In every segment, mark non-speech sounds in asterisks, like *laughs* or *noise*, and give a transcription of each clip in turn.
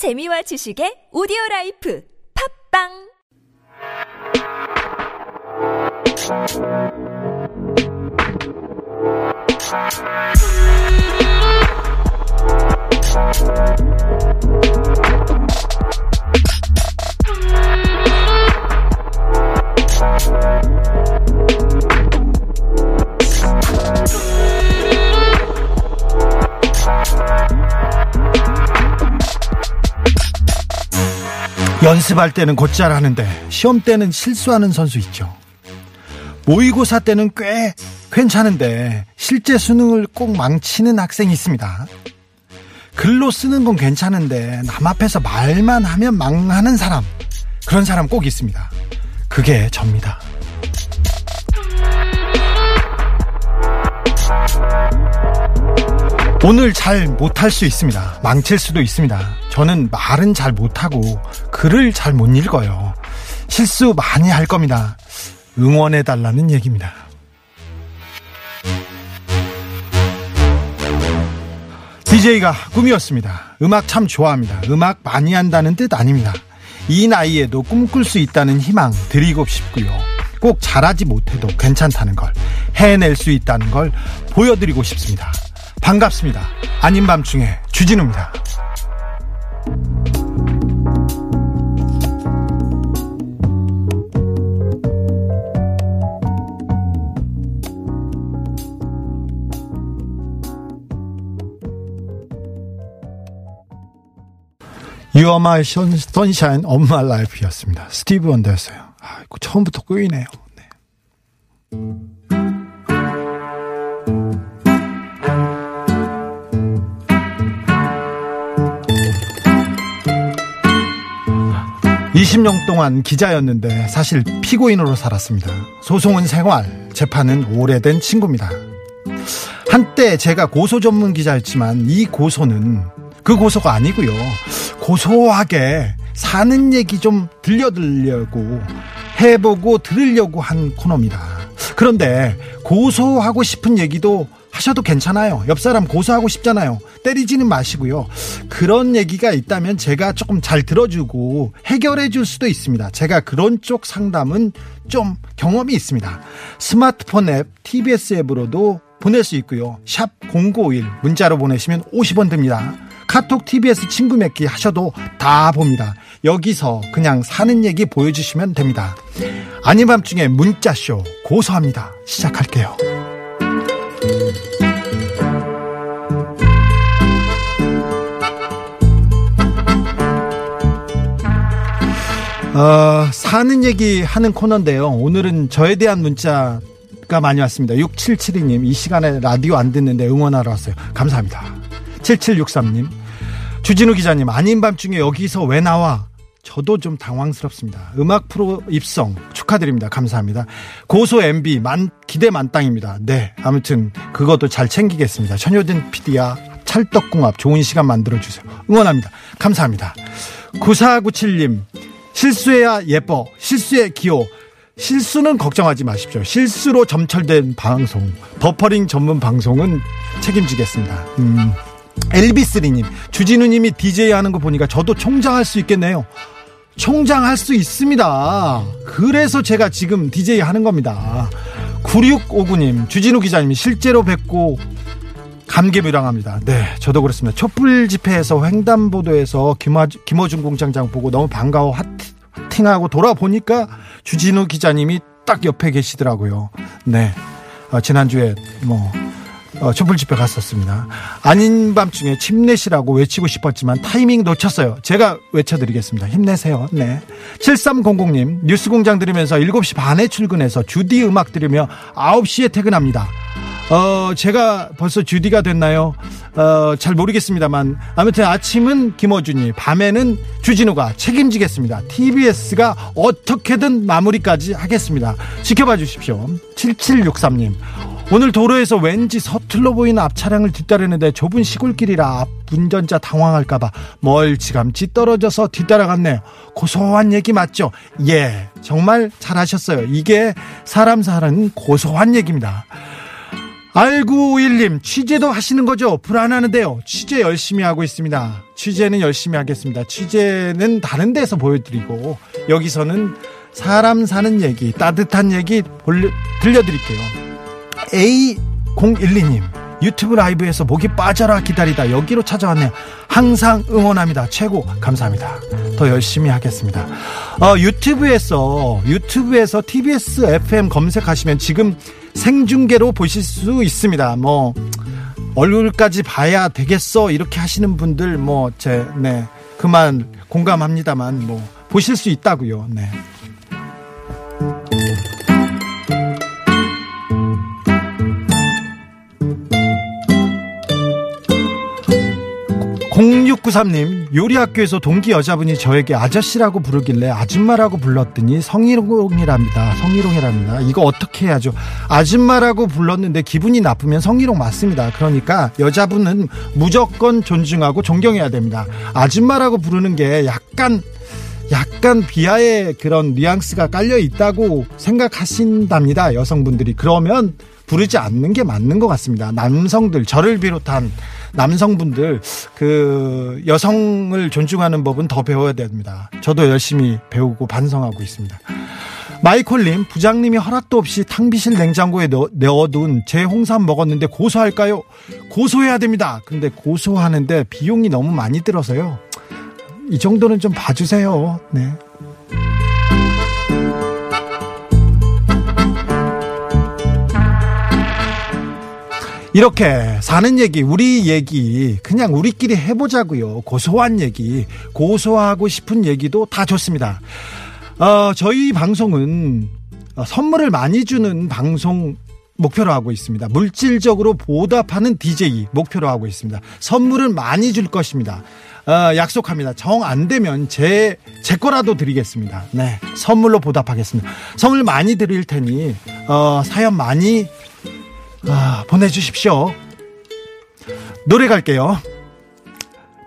재미와 지식의 오디오 라이프 팝빵 연습할 때는 곧잘 하는데 시험 때는 실수하는 선수 있죠. 모의고사 때는 꽤 괜찮은데 실제 수능을 꼭 망치는 학생이 있습니다. 글로 쓰는 건 괜찮은데 남 앞에서 말만 하면 망하는 사람 그런 사람 꼭 있습니다. 그게 접니다. 오늘 잘 못할 수 있습니다. 망칠 수도 있습니다. 저는 말은 잘 못하고 글을 잘 못 읽어요. 실수 많이 할 겁니다. 응원해 달라는 얘기입니다. DJ가 꿈이었습니다. 음악 참 좋아합니다. 음악 많이 한다는 뜻 아닙니다. 이 나이에도 꿈꿀 수 있다는 희망 드리고 싶고요. 꼭 잘하지 못해도 괜찮다는 걸 해낼 수 있다는 걸 보여드리고 싶습니다. 반갑습니다. 아닌 밤중에 주진우입니다. You are my sunshine of my life였습니다. 스티브 원더였어요. 아, 처음부터 꼬이네요. 네. 20년 동안 기자였는데 사실 피고인으로 살았습니다. 소송은 생활, 재판은 오래된 친구입니다. 한때 제가 고소 전문 기자였지만 이 고소는 그 고소가 아니고요. 고소하게 사는 얘기 좀 들려드리려고 해보고 들으려고 한 코너입니다. 그런데 고소하고 싶은 얘기도 하셔도 괜찮아요. 옆 사람 고소하고 싶잖아요. 때리지는 마시고요. 그런 얘기가 있다면 제가 조금 잘 들어주고 해결해 줄 수도 있습니다. 제가 그런 쪽 상담은 좀 경험이 있습니다. 스마트폰 앱, TBS 앱으로도 보낼 수 있고요. 샵 0951 문자로 보내시면 50원 듭니다. 카톡 TBS 친구 맺기 하셔도 다 봅니다. 여기서 그냥 사는 얘기 보여주시면 됩니다. 아닌 밤중에 문자쇼 고소합니다. 시작할게요. 어, 사는 얘기 하는 코너인데요. 오늘은 저에 대한 문자가 많이 왔습니다. 6772님, 이 시간에 라디오 안 듣는데 응원하러 왔어요. 감사합니다. 7763님, 주진우 기자님, 아닌 밤중에 여기서 왜 나와? 저도 좀 당황스럽습니다. 음악 프로 입성 축하드립니다. 감사합니다. 고소 MB 만 기대 만땅입니다. 네, 아무튼 그것도 잘 챙기겠습니다. 천효진 PD야 찰떡궁합 좋은 시간 만들어 주세요. 응원합니다. 감사합니다. 9497님 실수해야 예뻐. 실수에 기호. 실수는 걱정하지 마십시오. 실수로 점철된 방송, 버퍼링 전문 방송은 책임지겠습니다. 음. 엘비스리님, 주진우님이 DJ 하는 거 보니까 저도 총장 할 수 있겠네요. 총장 할 수 있습니다. 그래서 제가 지금 DJ 하는 겁니다. 9659님, 주진우 기자님이 실제로 뵙고 감개무량합니다. 네, 저도 그렇습니다. 촛불 집회에서 횡단보도에서 김어준 공장장 보고 너무 반가워 하팅하고 돌아보니까 주진우 기자님이 딱 옆에 계시더라고요. 네, 어, 지난주에 뭐 어, 촛불 집회 갔었습니다. 아닌 밤중에 힘내시라고 외치고 싶었지만 타이밍 놓쳤어요. 제가 외쳐드리겠습니다. 힘내세요. 네. 7300님, 뉴스공장 들으면서 7시 반에 출근해서 주디 음악 들으며 9시에 퇴근합니다. 어, 제가 벌써 주디가 됐나요? 어, 잘 모르겠습니다만. 아무튼 아침은 김어준이, 밤에는 주진우가 책임지겠습니다. TBS가 어떻게든 마무리까지 하겠습니다. 지켜봐 주십시오. 7763님. 오늘 도로에서 왠지 서툴러 보이는 앞 차량을 뒤따르는데 좁은 시골길이라 앞 운전자 당황할까봐 멀찌감치 떨어져서 뒤따라갔네요. 고소한 얘기 맞죠? 예, 정말 잘하셨어요. 이게 사람 사는 고소한 얘기입니다. 알구일님 취재도 하시는 거죠? 불안하는데요. 취재 열심히 하고 있습니다. 취재는 열심히 하겠습니다. 취재는 다른 데서 보여드리고 여기서는 사람 사는 얘기, 따뜻한 얘기 들려드릴게요. A012님 유튜브 라이브에서 목이 빠져라 기다리다 여기로 찾아왔네요. 항상 응원합니다. 최고 감사합니다. 더 열심히 하겠습니다. 어, 유튜브에서 유튜브에서 TBS FM 검색하시면 지금 생중계로 보실 수 있습니다. 뭐 얼굴까지 봐야 되겠어 이렇게 하시는 분들 뭐 제 네 그만 공감합니다만 뭐 보실 수 있다고요. 네. 0693님, 요리학교에서 동기 여자분이 저에게 아저씨라고 부르길래 아줌마라고 불렀더니 성희롱이랍니다. 성희롱이랍니다. 이거 어떻게 해야죠? 아줌마라고 불렀는데 기분이 나쁘면 성희롱 맞습니다. 그러니까 여자분은 무조건 존중하고 존경해야 됩니다. 아줌마라고 부르는 게 약간 약간 비하의 그런 뉘앙스가 깔려 있다고 생각하신답니다. 여성분들이. 그러면 부르지 않는 게 맞는 것 같습니다. 남성들, 저를 비롯한 남성분들 그 여성을 존중하는 법은 더 배워야 됩니다. 저도 열심히 배우고 반성하고 있습니다. 마이콜님 부장님이 허락도 없이 탕비실 냉장고에 넣어, 둔 제 홍삼 먹었는데 고소할까요? 고소해야 됩니다. 근데 고소하는데 비용이 너무 많이 들어서요. 이 정도는 좀 봐주세요. 네. 이렇게 사는 얘기, 우리 얘기, 그냥 우리끼리 해보자고요. 고소한 얘기, 고소하고 싶은 얘기도 다 좋습니다. 어, 저희 방송은 선물을 많이 주는 방송 목표로 하고 있습니다. 물질적으로 보답하는 DJ 목표로 하고 있습니다. 선물을 많이 줄 것입니다. 어, 약속합니다. 정 안 되면 제, 제 거라도 드리겠습니다. 네. 선물로 보답하겠습니다. 선물 많이 드릴 테니, 어, 사연 많이 아, 보내주십시오. 노래 갈게요.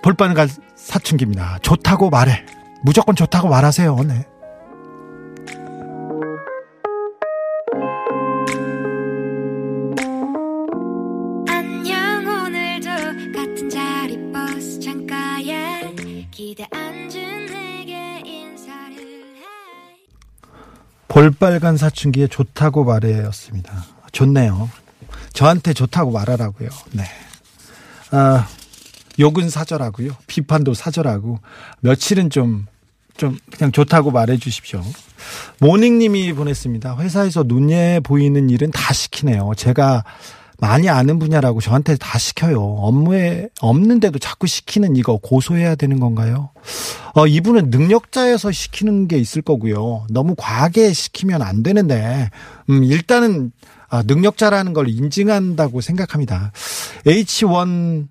볼빨간 사춘기입니다. 좋다고 말해. 무조건 좋다고 말하세요. 네. 볼빨간 사춘기에 좋다고 말해였습니다. 좋네요. 저한테 좋다고 말하라고요. 네. 아, 욕은 사절하고요. 비판도 사절하고 며칠은 좀, 좀 그냥 좋다고 말해 주십시오. 모닝님이 보냈습니다. 회사에서 눈에 보이는 일은 다 시키네요. 제가 많이 아는 분야라고 저한테 다 시켜요. 업무에 없는데도 자꾸 시키는 이거 고소해야 되는 건가요? 어, 이분은 능력자여서 시키는 게 있을 거고요. 너무 과하게 시키면 안 되는데, 음, 일단은 아, 능력자라는 걸 인증한다고 생각합니다. H1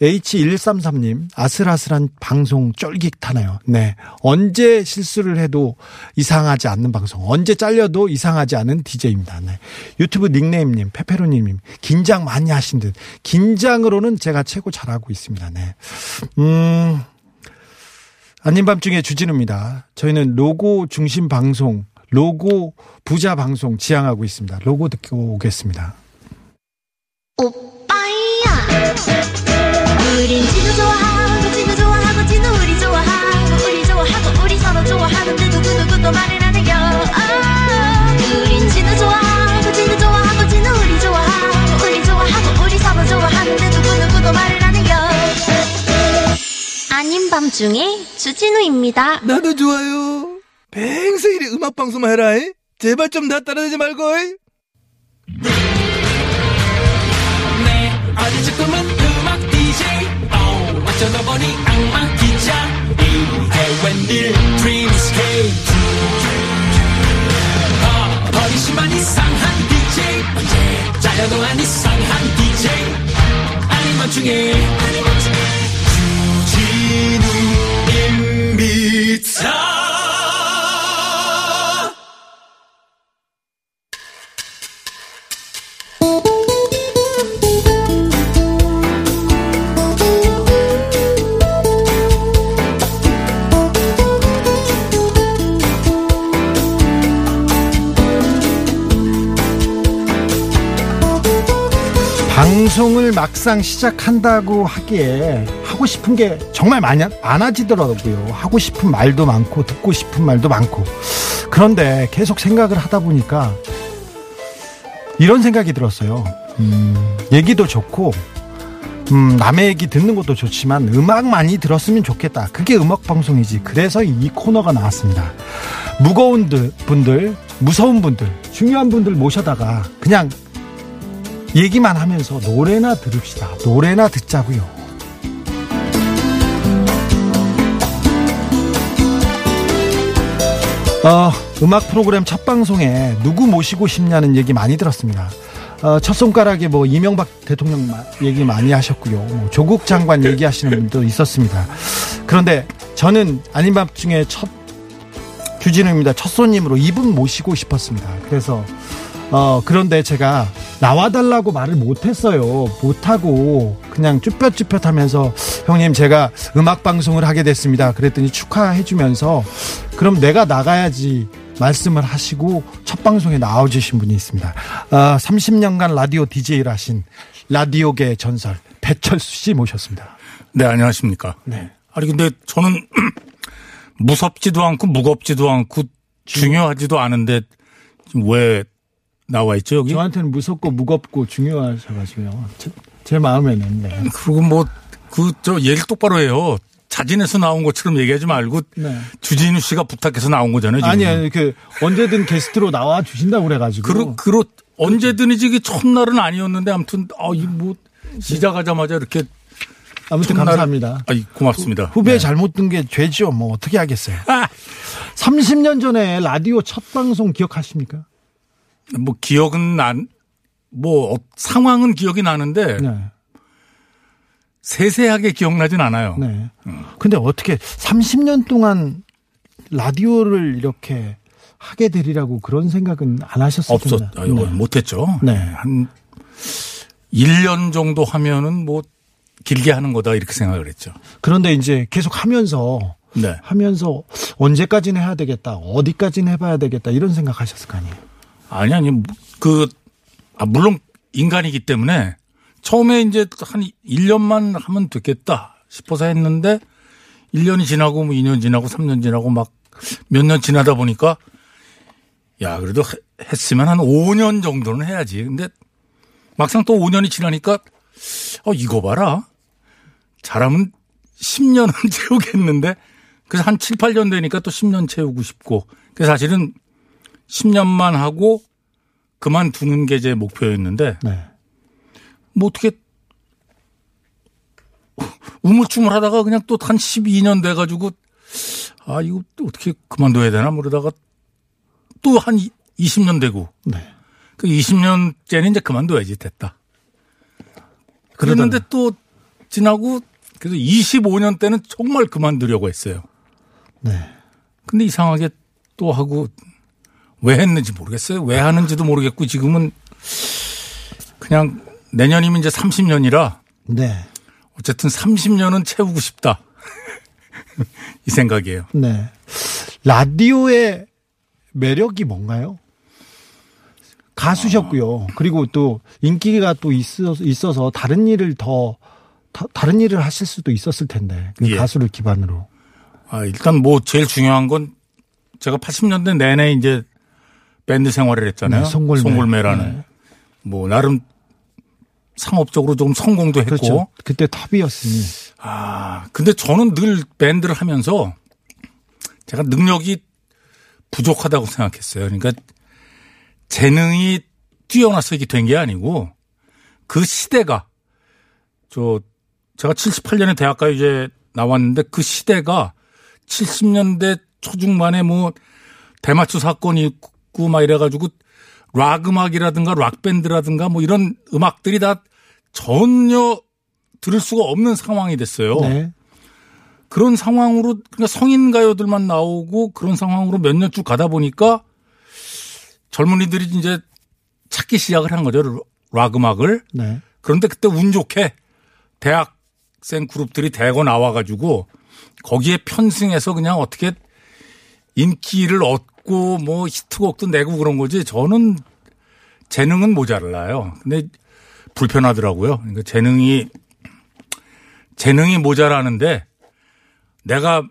H133님, 아슬아슬한 방송 쫄깃하나요? 네. 언제 실수를 해도 이상하지 않는 방송, 언제 잘려도 이상하지 않은 DJ입니다. 네. 유튜브 닉네임님, 페페로님, 긴장 많이 하신 듯. 긴장으로는 제가 최고 잘하고 있습니다. 네. 음, 아닌 밤 중에 주진우입니다. 저희는 로고 중심 방송, 로고 부자 방송 지향하고 있습니다. 로고 듣고 오겠습니다. 오빠야. 우린 진우 좋아하고 진우 좋아하고 진우 우리 좋아하고 우리 좋아하고 우리 서로 좋아하는데 누구누구도 말을 안 해요. oh, 우린 진우 좋아하고 진우 좋아하고 진우 우리 좋아하고 우리 좋아하고 우리 서로 좋아하는데 누구누구도 말을 안 해요. 아닌 밤중에 주진우입니다. 나도 좋아요 평생 이리 음악 방송만 해라 이? 제발 좀 나 따라다니지 말고 이? 네 어디지 꿈은 음악 DJ 어, 어쩌다 보니 악마 기자. 이게 웬일 드림스케이프 어, 버리시만 이상한 DJ 언제 잘려도 안 이상한 DJ 아니면 중에 주진우입니다 방송을 막상 시작한다고 하기에 하고 싶은 게 정말 많이 많아지더라고요. 하고 싶은 말도 많고 듣고 싶은 말도 많고. 그런데 계속 생각을 하다 보니까 이런 생각이 들었어요. 음, 얘기도 좋고 음, 남의 얘기 듣는 것도 좋지만 음악 많이 들었으면 좋겠다. 그게 음악 방송이지. 그래서 이 코너가 나왔습니다. 무거운 분들, 무서운 분들, 중요한 분들 모셔다가 그냥 얘기만 하면서 노래나 들읍시다. 노래나 듣자고요. 어, 음악 프로그램 첫 방송에 누구 모시고 싶냐는 얘기 많이 들었습니다. 어, 첫 손가락에 뭐 이명박 대통령 얘기 많이 하셨고요. 뭐 조국 장관 얘기하시는 분도 있었습니다. 그런데 저는 아닌 밤 중에 첫 주진우입니다. 첫 손님으로 이분 모시고 싶었습니다. 그래서 어, 그런데 제가 나와달라고 말을 못했어요. 못하고 그냥 쭈뼛쭈뼛 하면서 형님 제가 음악방송을 하게 됐습니다. 그랬더니 축하해주면서 그럼 내가 나가야지 말씀을 하시고 첫 방송에 나와주신 분이 있습니다. 어, 30년간 라디오 DJ를 하신 라디오계 전설 배철수 씨 모셨습니다. 네, 안녕하십니까. 네. 아니, 근데 저는 *clears throat* 무섭지도 않고 무겁지도 않고 중요하지도 않은데 왜 나와 있죠, 여기? 저한테는 무섭고 무겁고 중요하셔가지고요. 제, 제 마음에는. 네. 그리고 뭐, 그, 저, 얘기 똑바로 해요. 자진해서 나온 것처럼 얘기하지 말고 네. 주진우 씨가 부탁해서 나온 거잖아요. 지금. 아니, 아니, 그, 언제든 게스트로 나와 주신다고 그래가지고. 그러, 그러, 언제든지 이게 첫날은 아니었는데 아무튼, 아, 이 뭐, 시작하자마자 이렇게. 아무튼 첫날- 감사합니다. 아이, 고맙습니다. 후배 네. 잘못 든 게 죄죠. 뭐, 어떻게 하겠어요. 아! 30년 전에 라디오 첫 방송 기억하십니까? 뭐, 기억은 난, 뭐, 어, 상황은 기억이 나는데 네. 세세하게 기억나진 않아요. 네. 근데 어떻게 30년 동안 라디오를 이렇게 하게 되리라고 그런 생각은 안 하셨을 없었. 아유, 못했죠. 네. 한 1년 정도 하면은 뭐 길게 하는 거다 이렇게 생각을 했죠. 그런데 이제 계속 하면서 네. 하면서 언제까지는 해야 되겠다, 어디까지는 해봐야 되겠다 이런 생각하셨을 거 아니에요. 아니, 아니, 그, 아, 물론 인간이기 때문에 처음에 이제 한 1년만 하면 되겠다 싶어서 했는데 1년이 지나고 뭐 2년 지나고 3년 지나고 막 몇 년 지나다 보니까 야, 그래도 해- 했으면 한 5년 정도는 해야지. 근데 막상 또 5년이 지나니까 어, 이거 봐라. 잘하면 10년은 *laughs* 채우겠는데 그래서 한 7, 8년 되니까 또 10년 채우고 싶고 그래서 사실은 10년만 하고 그만두는 게 제 목표였는데 네. 뭐 어떻게 우물쭈물 하다가 그냥 또 한 12년 돼가지고 아 이거 또 어떻게 그만둬야 되나 모르다가 또 한 20년 되고 네. 그 20년째는 이제 그만둬야지 됐다. 그랬는데 또 지나고 그래서 25년 때는 정말 그만두려고 했어요. 네. 근데 이상하게 또 하고 왜 했는지 모르겠어요. 왜 하는지도 모르겠고 지금은 그냥 내년이면 이제 30년이라 네. 어쨌든 30년은 채우고 싶다. *laughs* 이 생각이에요. 네. 라디오의 매력이 뭔가요? 가수셨고요. 그리고 또 인기가 또 있어서, 있어서 다른 일을 더 다- 다른 일을 하실 수도 있었을 텐데 그 예. 가수를 기반으로. 아, 일단 뭐 제일 중요한 건 제가 80년대 내내 이제 밴드 생활을 했잖아요. 네, 송골매. 라는 네. 뭐 나름 상업적으로 좀 성공도 했고 그렇죠. 그때 탑이었으니. 아, 근데 저는 늘 밴드를 하면서 제가 능력이 부족하다고 생각했어요. 그러니까 재능이 뛰어나서 이게 된 게 아니고 그 시대가 저 제가 78년에 대학가 이제 나왔는데 그 시대가 70년대 초중반에 뭐 대마초 사건이 있고 막 이래가지고 락 음악이라든가 락 밴드라든가 뭐 이런 음악들이 다 전혀 들을 수가 없는 상황이 됐어요. 네. 그런 상황으로 그러니까 성인 가요들만 나오고 그런 상황으로 몇 년 쭉 가다 보니까 젊은이들이 이제 찾기 시작을 한 거죠. 락 음악을. 네. 그런데 그때 운 좋게 대학생 그룹들이 대거 나와가지고 거기에 편승해서 그냥 어떻게 인기를 얻고 뭐 히트곡도 내고 그런 거지 저는 재능은 모자라요. 근데 불편하더라고요. 그러니까 재능이 재능이 모자라는데 내가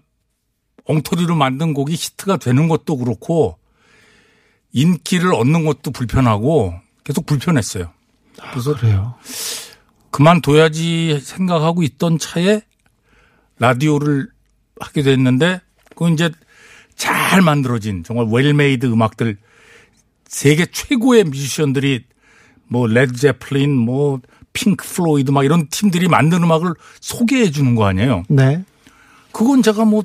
엉터리로 만든 곡이 히트가 되는 것도 그렇고 인기를 얻는 것도 불편하고 계속 불편했어요. 그래서 그래요. 그만둬야지 생각하고 있던 차에 라디오를 하게 됐는데 그건 이제 잘 만들어진 정말 well-made 음악들 세계 최고의 뮤지션들이 뭐 레드 제플린 뭐 핑크 플로이드 막 이런 팀들이 만든 음악을 소개해 주는 거 아니에요. 네. 그건 제가 뭐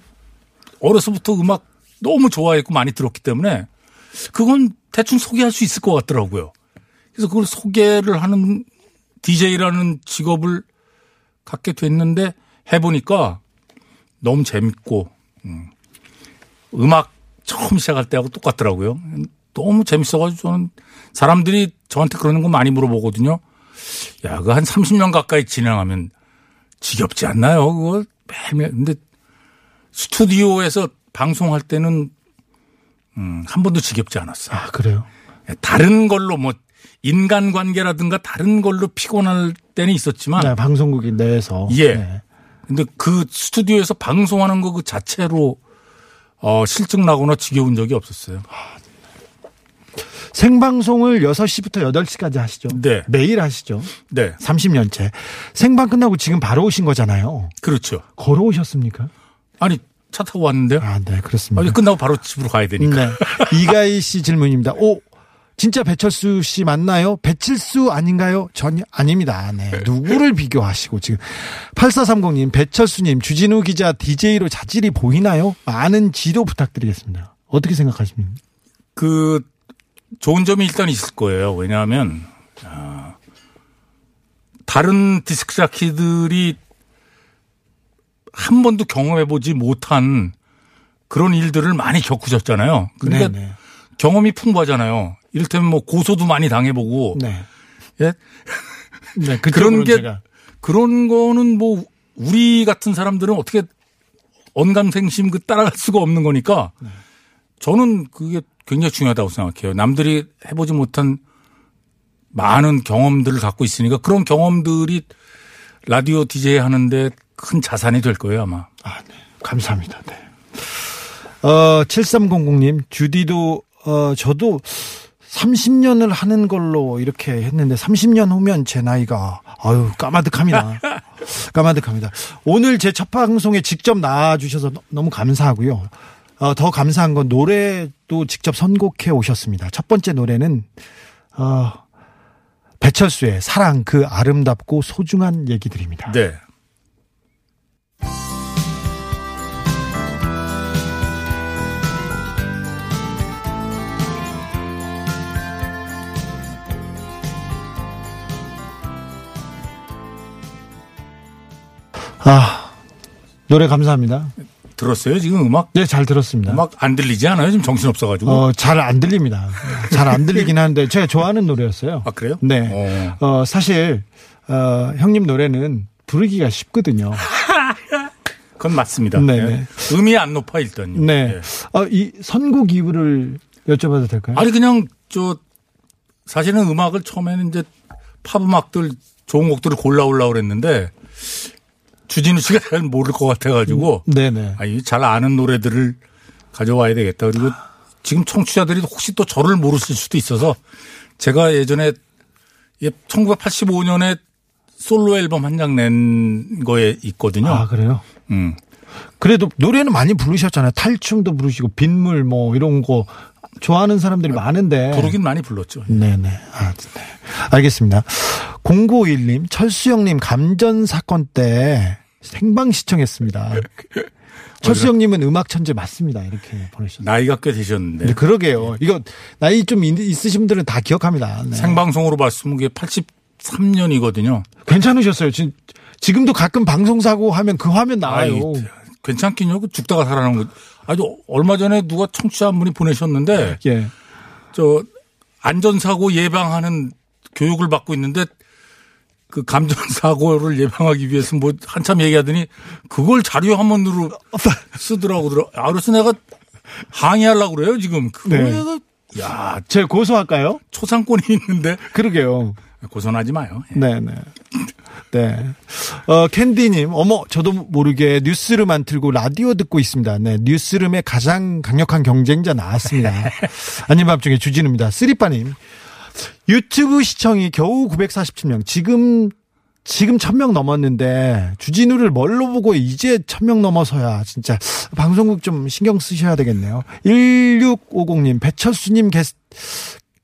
어려서부터 음악 너무 좋아했고 많이 들었기 때문에 그건 대충 소개할 수 있을 것 같더라고요. 그래서 그걸 소개를 하는 DJ라는 직업을 갖게 됐는데 해보니까 너무 재밌고 음. 음악 처음 시작할 때하고 똑같더라고요. 너무 재밌어가지고 저는 사람들이 저한테 그러는 거 많이 물어보거든요. 야, 그거 한 30년 가까이 진행하면 지겹지 않나요? 그거 매일매일. 근데 스튜디오에서 방송할 때는 음, 한 번도 지겹지 않았어요. 아, 그래요. 다른 걸로 뭐 인간관계라든가 다른 걸로 피곤할 때는 있었지만 네, 방송국이 내에서. 예. 네. 근데 그 스튜디오에서 방송하는 거 그 자체로 어, 실증 나거나 지겨운 적이 없었어요. 생방송을 6시부터 8시까지 하시죠. 네. 매일 하시죠. 네. 30년째. 생방 끝나고 지금 바로 오신 거잖아요. 그렇죠. 걸어오셨습니까? 아니, 차 타고 왔는데요. 아, 네, 그렇습니다. 아니, 끝나고 바로 집으로 가야 되니까. 네. 이가희 씨 질문입니다. 오, 진짜 배철수 씨 맞나요? 배칠수 아닌가요? 전혀 아닙니다. 네. 누구를 비교하시고 지금 8430님, 배철수님, 주진우 기자 DJ로 자질이 보이나요? 많은 지도 부탁드리겠습니다. 어떻게 생각하십니까? 그 좋은 점이 일단 있을 거예요. 왜냐하면 아, 다른 디스크 자키들이 한 번도 경험해 보지 못한 그런 일들을 많이 겪으셨잖아요. 그러니까 네, 네. 경험이 풍부하잖아요. 이를테면 뭐 고소도 많이 당해보고 네. 예? 네, 그런 게 제가. 그런 거는 뭐 우리 같은 사람들은 어떻게 언감생심 그 따라갈 수가 없는 거니까 저는 그게 굉장히 중요하다고 생각해요. 남들이 해보지 못한 많은 경험들을 갖고 있으니까 그런 경험들이 라디오 디제이 하는데 큰 자산이 될 거예요 아마. 아, 네. 감사합니다. 네. 어, 7300님, 주디도, 어, 저도 30년을 하는 걸로 이렇게 했는데 30년 후면 제 나이가, 아유, 까마득합니다. *laughs* 까마득합니다. 오늘 제 첫 방송에 직접 나와주셔서 너- 너무 감사하고요. 어, 더 감사한 건 노래도 직접 선곡해 오셨습니다. 첫 번째 노래는, 어, 배철수의 사랑 그 아름답고 소중한 얘기들입니다. 네. 아, 노래 감사합니다. 들었어요 지금 음악? 네, 잘 들었습니다. 음악 안 들리지 않아요? 지금 정신 없어가지고. 어, 잘 안 들립니다. 잘 안 들리긴 하는데 제가 좋아하는 노래였어요. 아 그래요? 네. 어. 어, 사실, 어, 형님 노래는 부르기가 쉽거든요. *laughs* 그건 맞습니다. 네, 예. 네. 음이 안 높아 일단요. 네. 예. 어, 이 선곡 이유를 여쭤봐도 될까요? 아니 그냥 저 사실은 음악을 처음에는 이제 팝 음악들 좋은 곡들을 골라 올라 그랬는데 주진우 씨가 잘 *laughs* 모를 것 같아가지고 네네. 아니 잘 아는 노래들을 가져와야 되겠다. 그리고 지금 청취자들이 혹시 또 저를 모르실 수도 있어서 제가 예전에 1985년에 솔로 앨범 한 장 낸 거에 있거든요. 아, 그래요? 음. 그래도 노래는 많이 부르셨잖아요. 탈춤도 부르시고, 빗물 뭐, 이런 거 좋아하는 사람들이 많은데. 부르긴 많이 불렀죠. 네네. 아, 네. 알겠습니다. 0951님, 철수형님 감전 사건 때 생방 시청했습니다. *laughs* 철수형님은 음악 천재 맞습니다. 이렇게 보내주셨어요. 나이가 꽤 되셨는데 네, 그러게요. 이거 나이 좀 있- 있으신 분들은 다 기억합니다. 네. 생방송으로 봤으면 그게 83년이거든요. 괜찮으셨어요. 지, 지금도 가끔 방송사고 하면 그 화면 나와요. 괜찮긴요. 그 죽다가 살아난 거. 아주 얼마 전에 누가 청취자 한 분이 보내셨는데 예. 저 안전사고 예방하는 교육을 받고 있는데 그 감전사고를 *laughs* 예방하기 위해서 뭐 한참 얘기하더니 그걸 자료 화면으로 쓰더라고. 아, 그래서 내가 항의하려고 그래요, 지금. 그거 네. 야, 제가 고소할까요? 초상권이 있는데 그러게요. 고선하지 마요. 예. 네, 네. 네. 어, 캔디님, 어머, 저도 모르게 뉴스룸만 틀고 라디오 듣고 있습니다. 네, 뉴스룸의 가장 강력한 경쟁자 나왔습니다. *laughs* 아닌 밤중에 주진우입니다. 쓰리빠님, 유튜브 시청이 겨우 947명, 지금, 지금 1000명 넘었는데, 주진우를 뭘로 보고 이제 1000명 넘어서야 진짜 방송국 좀 신경 쓰셔야 되겠네요. 1650님, 배철수 님 게스,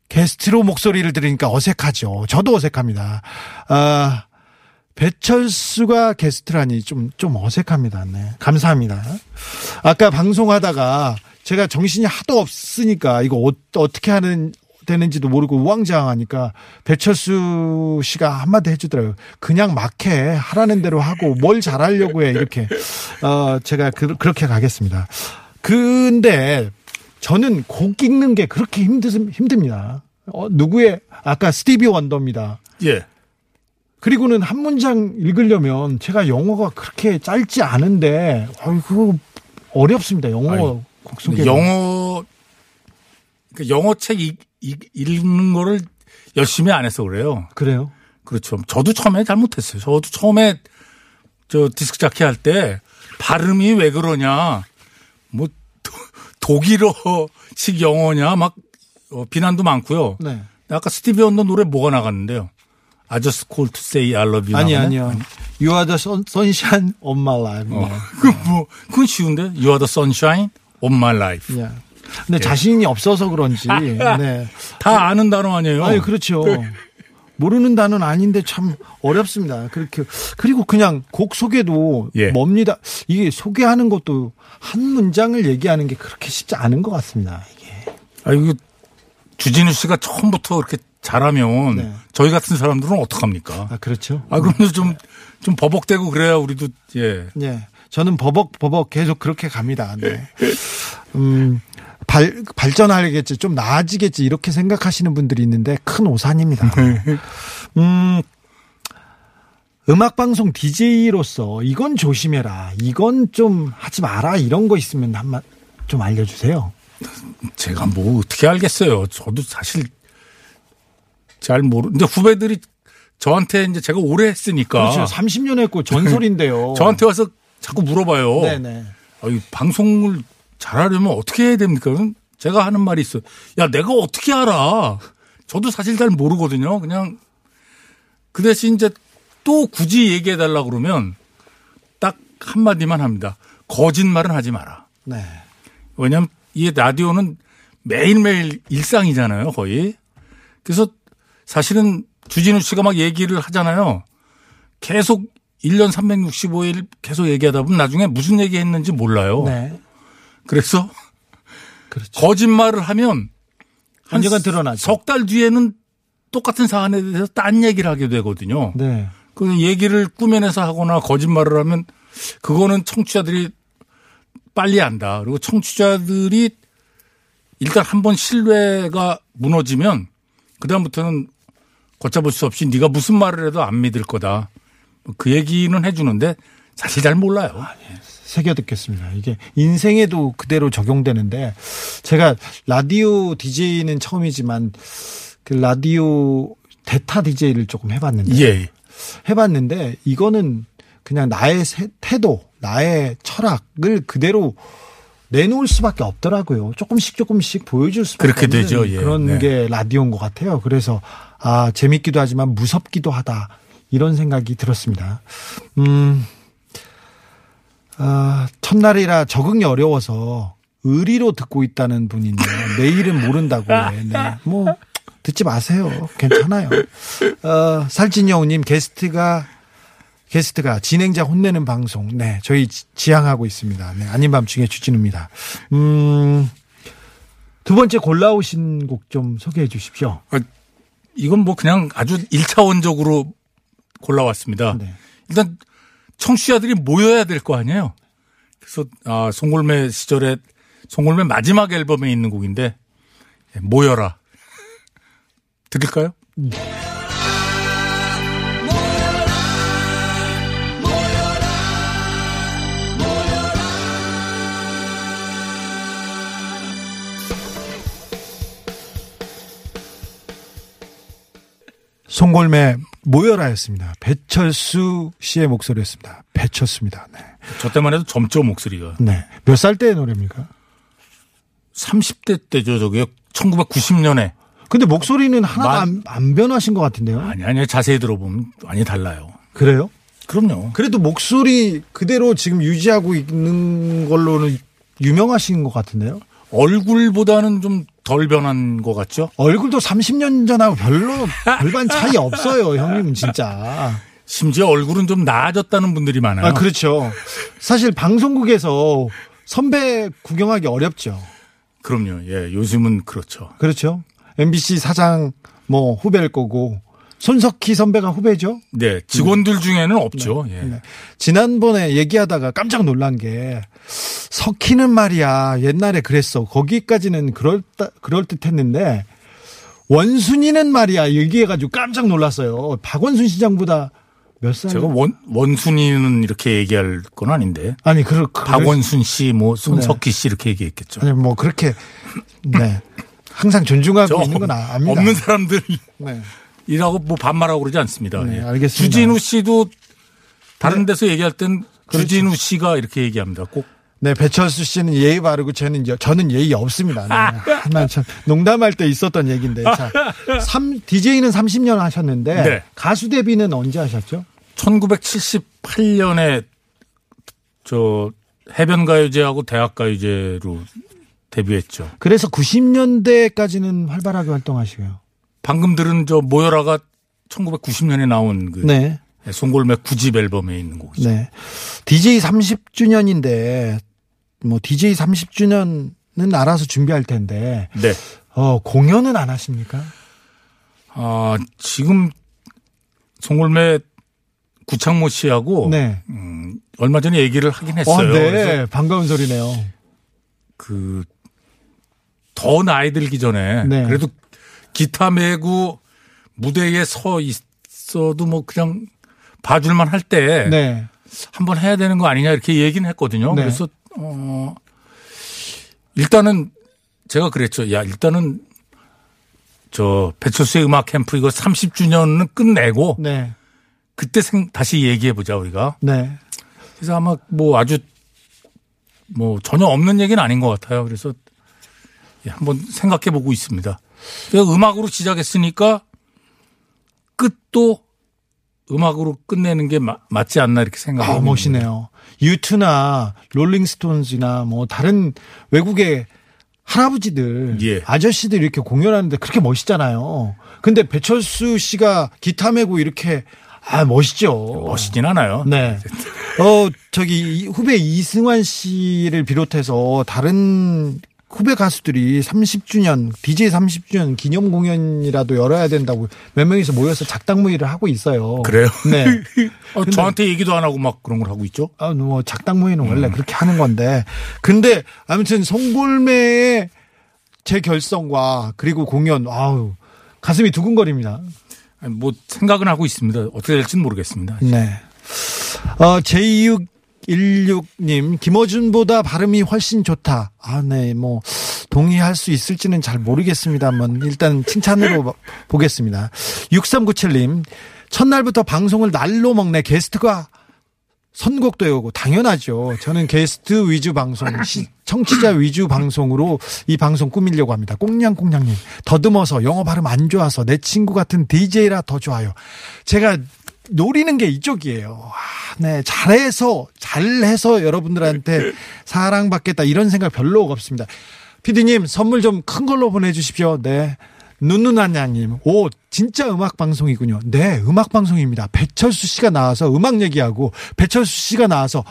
게스트로 목소리를 들으니까 어색하죠. 저도 어색합니다. 아, 배철수가 게스트라니 좀, 좀 어색합니다. 네. 감사합니다. 아까 방송하다가 제가 정신이 하도 없으니까 이거 어, 어떻게 하는, 되는지도 모르고 우왕좌왕하니까 배철수 씨가 한마디 해주더라고요. 그냥 막 해. 하라는 대로 하고 뭘 잘하려고 해. 이렇게. 어, 제가 그, 그렇게 가겠습니다. 근데 저는 곡 읽는 게 그렇게 힘드, 힘듭니다. 어, 누구의, 아까 스티비 원더입니다. 예. 그리고는 한 문장 읽으려면 제가 영어가 그렇게 짧지 않은데, 아이고, 어렵습니다. 영어 아니, 곡 소개. 영어 그 영어 책 읽, 읽- 읽는 거를 열심히 안 해서 그래요. 그래요? 그렇죠. 저도 처음에 잘못했어요. 저도 처음에 저 디스크 자키 할 때 발음이 왜 그러냐. 뭐 도- 독일어식 영어냐 막 어, 비난도 많고요. 네. 아까 스티비 원더 노래 뭐가 나갔는데요. I just called to say I love you. 아니? 아니요. You are the sun, sunshine of my life. 어. 그 뭐, 그건 쉬운데. You are the sunshine of my life. 네. 예. 근데 자신이 없어서 그런지, 네. 다 아는 단어 아니에요. 아니, 그렇죠. 모르는 단어는 아닌데 참 어렵습니다. 그렇게. 그리고 그냥 곡 소개도 예. 뭡니다. 이게 소개하는 것도 한 문장을 얘기하는 게 그렇게 쉽지 않은 것 같습니다. 이게. 아, 이거 주진우 씨가 처음부터 그렇게 잘하면 네. 저희 같은 사람들은 어떡합니까? 아, 그렇죠. 아, 그러면 좀, 좀 버벅대고 그래야 우리도, 예. 예. 저는 버벅 버벅 계속 그렇게 갑니다. 네. *laughs* 음, 발, 발전하겠지, 좀 나아지겠지, 이렇게 생각하시는 분들이 있는데 큰 오산입니다. 음, 음악방송 DJ로서 이건 조심해라, 이건 좀 하지 마라, 이런 거 있으면 한번 좀 알려주세요. 제가 뭐 어떻게 알겠어요. 저도 사실 잘 모르, 이제 후배들이 저한테 이제 제가 오래 했으니까. 그렇죠. 30년 했고 *laughs* 전설인데요. 저한테 와서 자꾸 물어봐요. 네네. 아, 이 방송을 잘하려면 어떻게 해야 됩니까? 제가 하는 말이 있어요. 야, 내가 어떻게 알아? 저도 사실 잘 모르거든요. 그냥 그 대신 이제 또 굳이 얘기해 달라 그러면 딱 한마디만 합니다. 거짓말은 하지 마라. 네. 왜냐하면 이 라디오는 매일매일 일상이잖아요, 거의. 그래서 사실은 주진우 씨가 막 얘기를 하잖아요. 계속 1년 365일 계속 얘기하다 보면 나중에 무슨 얘기 했는지 몰라요. 네. 그래서 그렇죠. 거짓말을 하면 언젠간 드러나죠. 석 달 뒤에는 똑같은 사안에 대해서 딴 얘기를 하게 되거든요. 네. 그 얘기를 꾸며내서 하거나 거짓말을 하면 그거는 청취자들이 빨리 안다. 그리고 청취자들이 일단 한 번 신뢰가 무너지면 그다음부터는 걷잡을 수 없이 네가 무슨 말을 해도 안 믿을 거다. 그 얘기는 해주는데 사실 잘 몰라요. 새겨 듣겠습니다. 이게 인생에도 그대로 적용되는데 제가 라디오 DJ는 처음이지만 그 라디오 대타 DJ를 조금 해봤는데 예. 해봤는데 이거는 그냥 나의 세- 태도, 나의 철학을 그대로 내놓을 수밖에 없더라고요. 조금씩 조금씩 보여줄 수밖에 그렇게 없는 되죠. 예. 그런 네. 게 라디오인 것 같아요. 그래서 아 재밌기도 하지만 무섭기도 하다 이런 생각이 들었습니다. 음, 아, 첫날이라 적응이 어려워서 의리로 듣고 있다는 분인데 내일은 모른다고 해. 네. 뭐 듣지 마세요. 괜찮아요. 어, 살찐여우님 게스트가 게스트가 진행자 혼내는 방송. 네, 저희 지- 지향하고 있습니다. 네, 아닌 밤중에 주진우입니다. 음, 두 번째 골라오신 곡 좀 소개해 주십시오. 아, 이건 뭐 그냥 아주 일차원적으로 골라왔습니다. 네. 일단 청취자들이 모여야 될 거 아니에요. 그래서 아, 송골매 시절에 송골매 마지막 앨범에 있는 곡인데 예, 모여라. 들을까요? 송골매 모여라였습니다. 배철수 씨의 목소리였습니다. 배철수입니다. 네. 저 때만 해도 점점 목소리가. 네. 몇 살 때의 노래입니까? 30대 때죠, 저게. 1990년에. 근데 목소리는 하나도 만- 안, 안 변하신 것 같은데요? 아니, 아니, 자세히 들어보면 많이 달라요. 그래요? 그럼요. 그래도 목소리 그대로 지금 유지하고 있는 걸로는 유명하신 것 같은데요? 얼굴보다는 좀 덜 변한 것 같죠? 얼굴도 30년 전하고 별로 별반 차이 없어요, 형님은 진짜. 심지어 얼굴은 좀 나아졌다는 분들이 많아요. 아, 그렇죠. 사실 방송국에서 선배 구경하기 어렵죠. 그럼요. 예, 요즘은 그렇죠. 그렇죠. MBC 사장 뭐 후배일 거고 손석희 선배가 후배죠. 네, 직원들 중에는 없죠. 예. 네. 지난번에 얘기하다가 깜짝 놀란 게 석희는 말이야 옛날에 그랬어. 거기까지는 그럴 그럴 듯했는데 원순이는 말이야 얘기해가지고 깜짝 놀랐어요. 박원순 시장보다 몇 살? 제가 원, 원순이는 이렇게 얘기할 건 아닌데. 아니 그 박원순 씨, 뭐, 손석희 씨 이렇게 얘기했겠죠. 아니 뭐 그렇게 네 항상 존중하고 저 있는 건 아- 압니다. 없는 사람들 이라고 네. 뭐 반말하고 그러지 않습니다. 네, 예. 알겠습니다. 주진우 씨도 다른 데서 얘기할 땐 그렇죠. 주진우 씨가 이렇게 얘기합니다. 꼭 네, 배철수 씨는 예의 바르고 저는 여- 저는 예의 없습니다. 네. 참 농담할 때 있었던 얘기인데. 자, 3 DJ는 30년 하셨는데 네. 가수 데뷔는 언제 하셨죠? 1978년에 저 해변 가요제하고 대학 가요제로 데뷔했죠. 그래서 90년대까지는 활발하게 활동하시고요. 방금 들은 저 모여라가 1990년에 나온 그 네. 송골매 9집 앨범에 있는 곡이죠. 네. DJ 30주년인데 뭐 DJ 30주년은 알아서 준비할 텐데 네. 어, 공연은 안 하십니까? 아, 지금 송골매 구창모 씨하고 네. 음, 얼마 전에 얘기를 하긴 어, 했어요. 네. 그래서 반가운 소리네요. 그 더 나이 들기 전에 네. 그래도 기타 메고 무대에 서 있어도 뭐 그냥 봐줄만 할 때 네. 한번 해야 되는 거 아니냐 이렇게 얘기는 했거든요. 네. 그래서 어 일단은 제가 그랬죠. 야 일단은 저 배철수의 음악 캠프 이거 30주년은 끝내고 네. 그때 생 다시 얘기해 보자 우리가. 네. 그래서 아마 뭐 아주 뭐 전혀 없는 얘기는 아닌 것 같아요. 그래서 예, 한번 생각해 보고 있습니다. 음악으로 시작했으니까 끝도 음악으로 끝내는 게 마- 맞지 않나 이렇게 생각하고 아, 멋이네요. 유투나 롤링스톤즈나 뭐 다른 외국의 할아버지들, 예. 아저씨들 이렇게 공연하는데 그렇게 멋있잖아요. 근데 배철수 씨가 기타 메고 이렇게 아 멋있죠. 멋있진 않아요. 네. 어 저기 이- 후배 이승환 씨를 비롯해서 다른 후배 가수들이 30주년 DJ 30주년 기념 공연이라도 열어야 된다고 몇 명이서 모여서 작당 모의를 하고 있어요. 그래요? 네. *laughs* 어, 저한테 얘기도 안 하고 막 그런 걸 하고 있죠. 아, 뭐 작당 모의는 원래 그렇게 하는 건데. 근데 아무튼 송골매의 제 결성과 그리고 공연 아우 가슴이 두근거립니다. 아니, 뭐 생각은 하고 있습니다. 어떻게 될지는 모르겠습니다. 네. 어, J616님, 김어준보다 발음이 훨씬 좋다. 아, 네, 뭐, 동의할 수 있을지는 잘 모르겠습니다만, 일단 칭찬으로 보겠습니다. 6397님, 첫날부터 방송을 날로 먹네. 게스트가 선곡도 해오고, 당연하죠. 저는 게스트 위주 방송, 시- 청취자 위주 방송으로 이 방송 꾸미려고 합니다. 꽁냥꽁냥님, 더듬어서 영어 발음 안 좋아서 내 친구 같은 DJ라 더 좋아요. 제가 노리는 게 이쪽이에요. 아, 네, 잘해서 잘해서 여러분들한테 사랑받겠다 이런 생각 별로 없습니다. 피디님 선물 좀 큰 걸로 보내주십시오. 네. 눈누나냥님, 오, 진짜 음악 방송이군요. 네, 음악 방송입니다. 배철수 씨가 나와서 음악 얘기하고, 배철수 씨가 나와서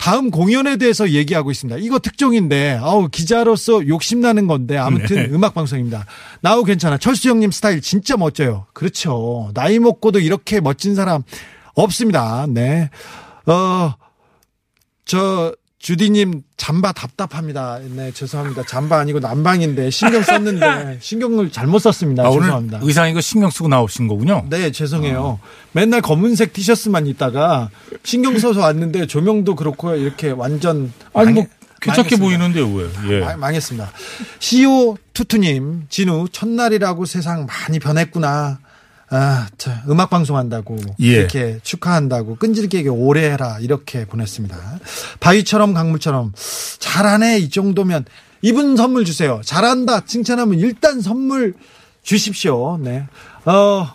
다음 공연에 대해서 얘기하고 있습니다. 이거 특종인데, 아우, 기자로서 욕심나는 건데, 아무튼 네. 음악 방송입니다. 나우 괜찮아. 철수 형님 스타일 진짜 멋져요. 그렇죠. 나이 먹고도 이렇게 멋진 사람 없습니다. 네. 어, 저, 주디님 잠바 답답합니다. 네, 죄송합니다. 잠바 아니고 난방인데 신경 썼는데 *laughs* 신경을 잘못 썼습니다. 아, 오늘 죄송합니다. 의상 이거 신경 쓰고 나오신 거군요. 네, 죄송해요. 맨날 검은색 티셔츠만 입다가 신경 써서 왔는데 조명도 그렇고 이렇게 완전 아니 뭐 괜찮게 망했습니다. 보이는데 왜? 예. 마- 망했습니다. CEO 투투님, 진우, 첫날이라고 세상 많이 변했구나. 아, 자, 음악 방송 한다고 예. 이렇게 축하한다고 끈질기게 오래 해라 이렇게 보냈습니다. 바위처럼 강물처럼 잘하네 이 정도면 이분 선물 주세요. 잘한다 칭찬하면 일단 선물 주십시오. 네. 어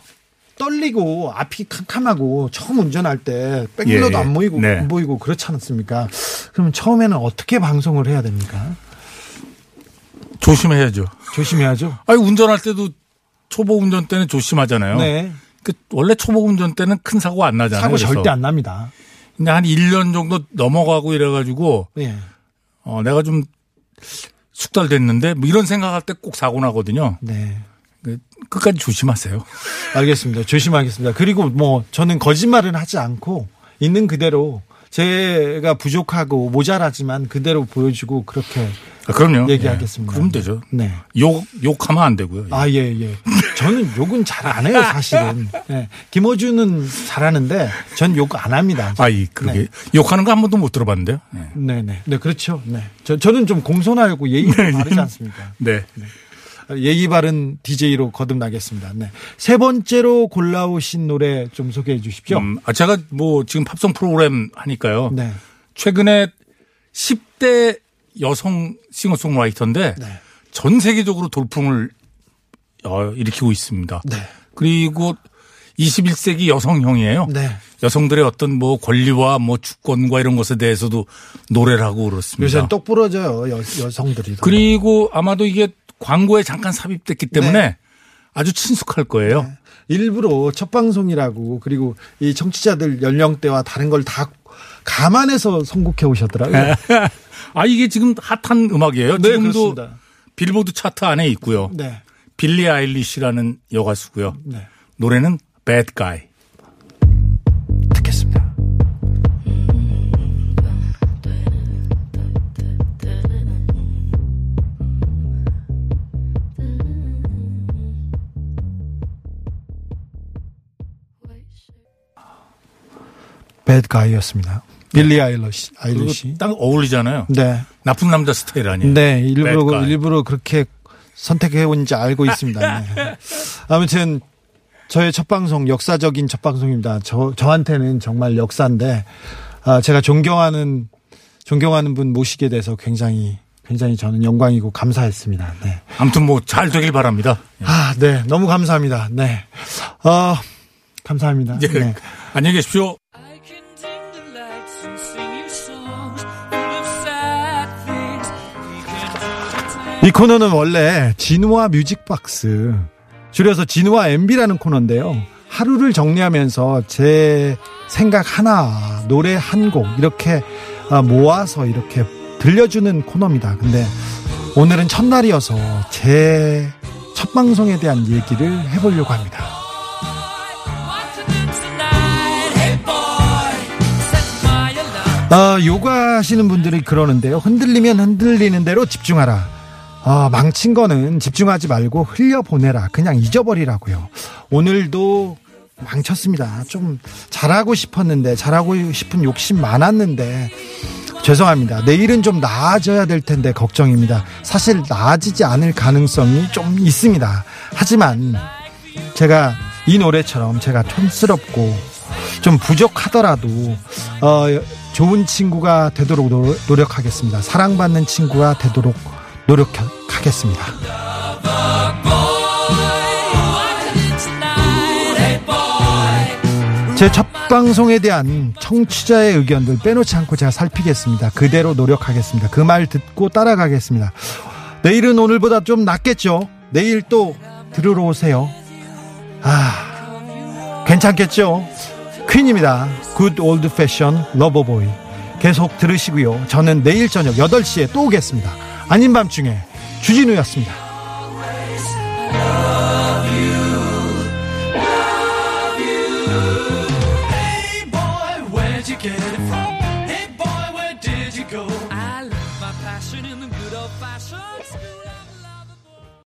떨리고 앞이 캄캄하고 처음 운전할 때 백밀러도 예, 예. 안 보이고 네. 안 보이고 그렇지 않습니까? 그러면 처음에는 어떻게 방송을 해야 됩니까? 조심해야죠. 조심해야죠. 아니 운전할 때도 초보 운전 때는 조심하잖아요. 네. 그 원래 초보 운전 때는 큰 사고 안 나잖아요. 사고 그래서. 절대 안 납니다. 근데 한 1년 정도 넘어가고 이래가지고 예. 어 내가 좀 숙달됐는데 뭐 이런 생각할 때 꼭 사고 나거든요. 네. 그 끝까지 조심하세요. 알겠습니다. 조심하겠습니다. 그리고 뭐 저는 거짓말은 하지 않고 있는 그대로 제가 부족하고 모자라지만 그대로 보여주고 그렇게 아, 그럼요. 얘기하겠습니다. 예, 그럼 되죠. 네. 욕 욕하면 안 되고요. 아, 예, 예. 저는 욕은 잘 안 해요, 사실은. 예. 김호준은 잘하는데 전 욕 안 합니다. 아 이 그러게 네. 욕하는 거 한 번도 못 들어봤는데요. 네. 네, 네. 네, 그렇죠. 네. 저, 저는 좀 공손하고 예의가 바르지 않습니까? 네. 예의 바른 DJ로 거듭나겠습니다. 네. 세 번째로 골라오신 노래 좀 소개해 주십시오. 음, 아 제가 뭐 지금 팝송 프로그램 하니까요. 네. 최근에 10대 여성 싱어송라이터인데 네. 전 세계적으로 돌풍을 어, 일으키고 있습니다. 네. 그리고 21세기 여성형이에요. 네. 여성들의 어떤 뭐 권리와 뭐 주권과 이런 것에 대해서도 노래를 하고 그렇습니다. 요새는 똑 부러져요, 여, 여성들이. 그리고 아마도 이게 광고에 잠깐 삽입됐기 때문에 네. 아주 친숙할 거예요. 일부러 첫 방송이라고 그리고 이 청취자들 연령대와 다른 걸 다 감안해서 선곡해 오셨더라고요. *laughs* 아 이게 지금 핫한 음악이에요. 네, 지금도 그렇습니다. 빌보드 차트 안에 있고요. 네. 빌리 아일리시라는 여가수고요. 네. 노래는 Bad Guy. 배드 가이였습니다. 빌리 아일러시, 아일리시. 딱 어울리잖아요. 네. 나쁜 남자 스타일 아니에요. 네, 일부러. 일부러 그렇게 선택해 온지 알고 있습니다. 네. *laughs* 아무튼 저의 첫 방송 역사적인 첫 방송입니다. 저 저한테는 정말 역사인데 아, 제가 존경하는 존경하는 분 모시게 돼서 굉장히 굉장히 저는 영광이고 감사했습니다. 네. 아무튼 뭐 잘 되길 바랍니다. 아, 네. 너무 감사합니다. 네. 어, 감사합니다. 예. 네. 안녕히 계십시오. 이 코너는 원래 진우와 뮤직박스 줄여서 진우와 MB라는 코너인데요. 하루를 정리하면서 제 생각 하나, 노래 한 곡 이렇게 아, 모아서 이렇게 들려주는 코너입니다. 근데 오늘은 첫날이어서 제 첫 방송에 대한 얘기를 해보려고 합니다. Alarm. 아, 요가 하시는 분들이 그러는데요. 흔들리면 흔들리는 대로 집중하라. 아, 망친 거는 집중하지 말고 흘려보내라. 그냥 잊어버리라고요. 오늘도 망쳤습니다. 좀 잘하고 싶었는데, 잘하고 싶은 욕심 많았는데, 죄송합니다. 내일은 좀 나아져야 될 텐데 걱정입니다. 사실 나아지지 않을 가능성이 좀 있습니다. 하지만 제가 이 노래처럼 제가 촌스럽고 좀 부족하더라도 어, 좋은 친구가 되도록 노- 노력하겠습니다. 사랑받는 친구가 되도록 노력하겠습니다. 제 첫 방송에 대한 청취자의 의견들 빼놓지 않고 제가 살피겠습니다. 그대로 노력하겠습니다. 그 말 듣고 따라가겠습니다. 내일은 오늘보다 좀 낫겠죠? 내일 또 들으러 오세요. 아, 괜찮겠죠? 퀸입니다. Good Old Fashion Loverboy. 계속 들으시고요. 저는 내일 저녁 8시에 또 오겠습니다. 아닌 밤중에 주진우였습니다.